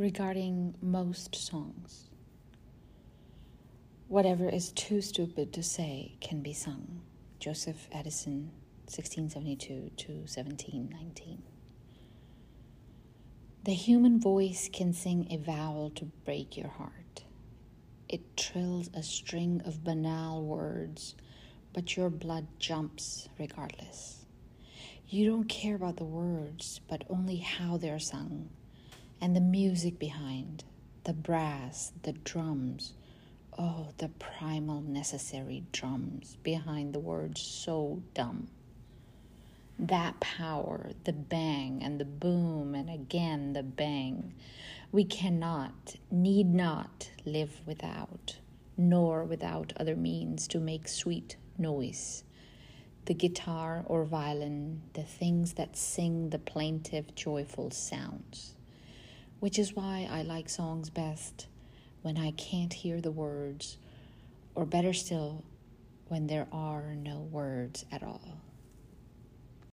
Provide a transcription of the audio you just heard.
regarding most songs. Whatever is too stupid to say can be sung. Joseph Addison, 1672 to 1719. The human voice can sing a vowel to break your heart. It trills a string of banal words, but your blood jumps regardless. You don't care about the words, but only how they're sung and the music behind, the brass, the drums. Oh, the primal necessary drums behind the words so dumb. That power, the bang and the boom, and again the bang, we cannot, need not live without, nor without other means to make sweet noise. The guitar or violin, the things that sing the plaintive, joyful sounds which is why I like songs best when I can't hear the words, or better still, when there are no words at all.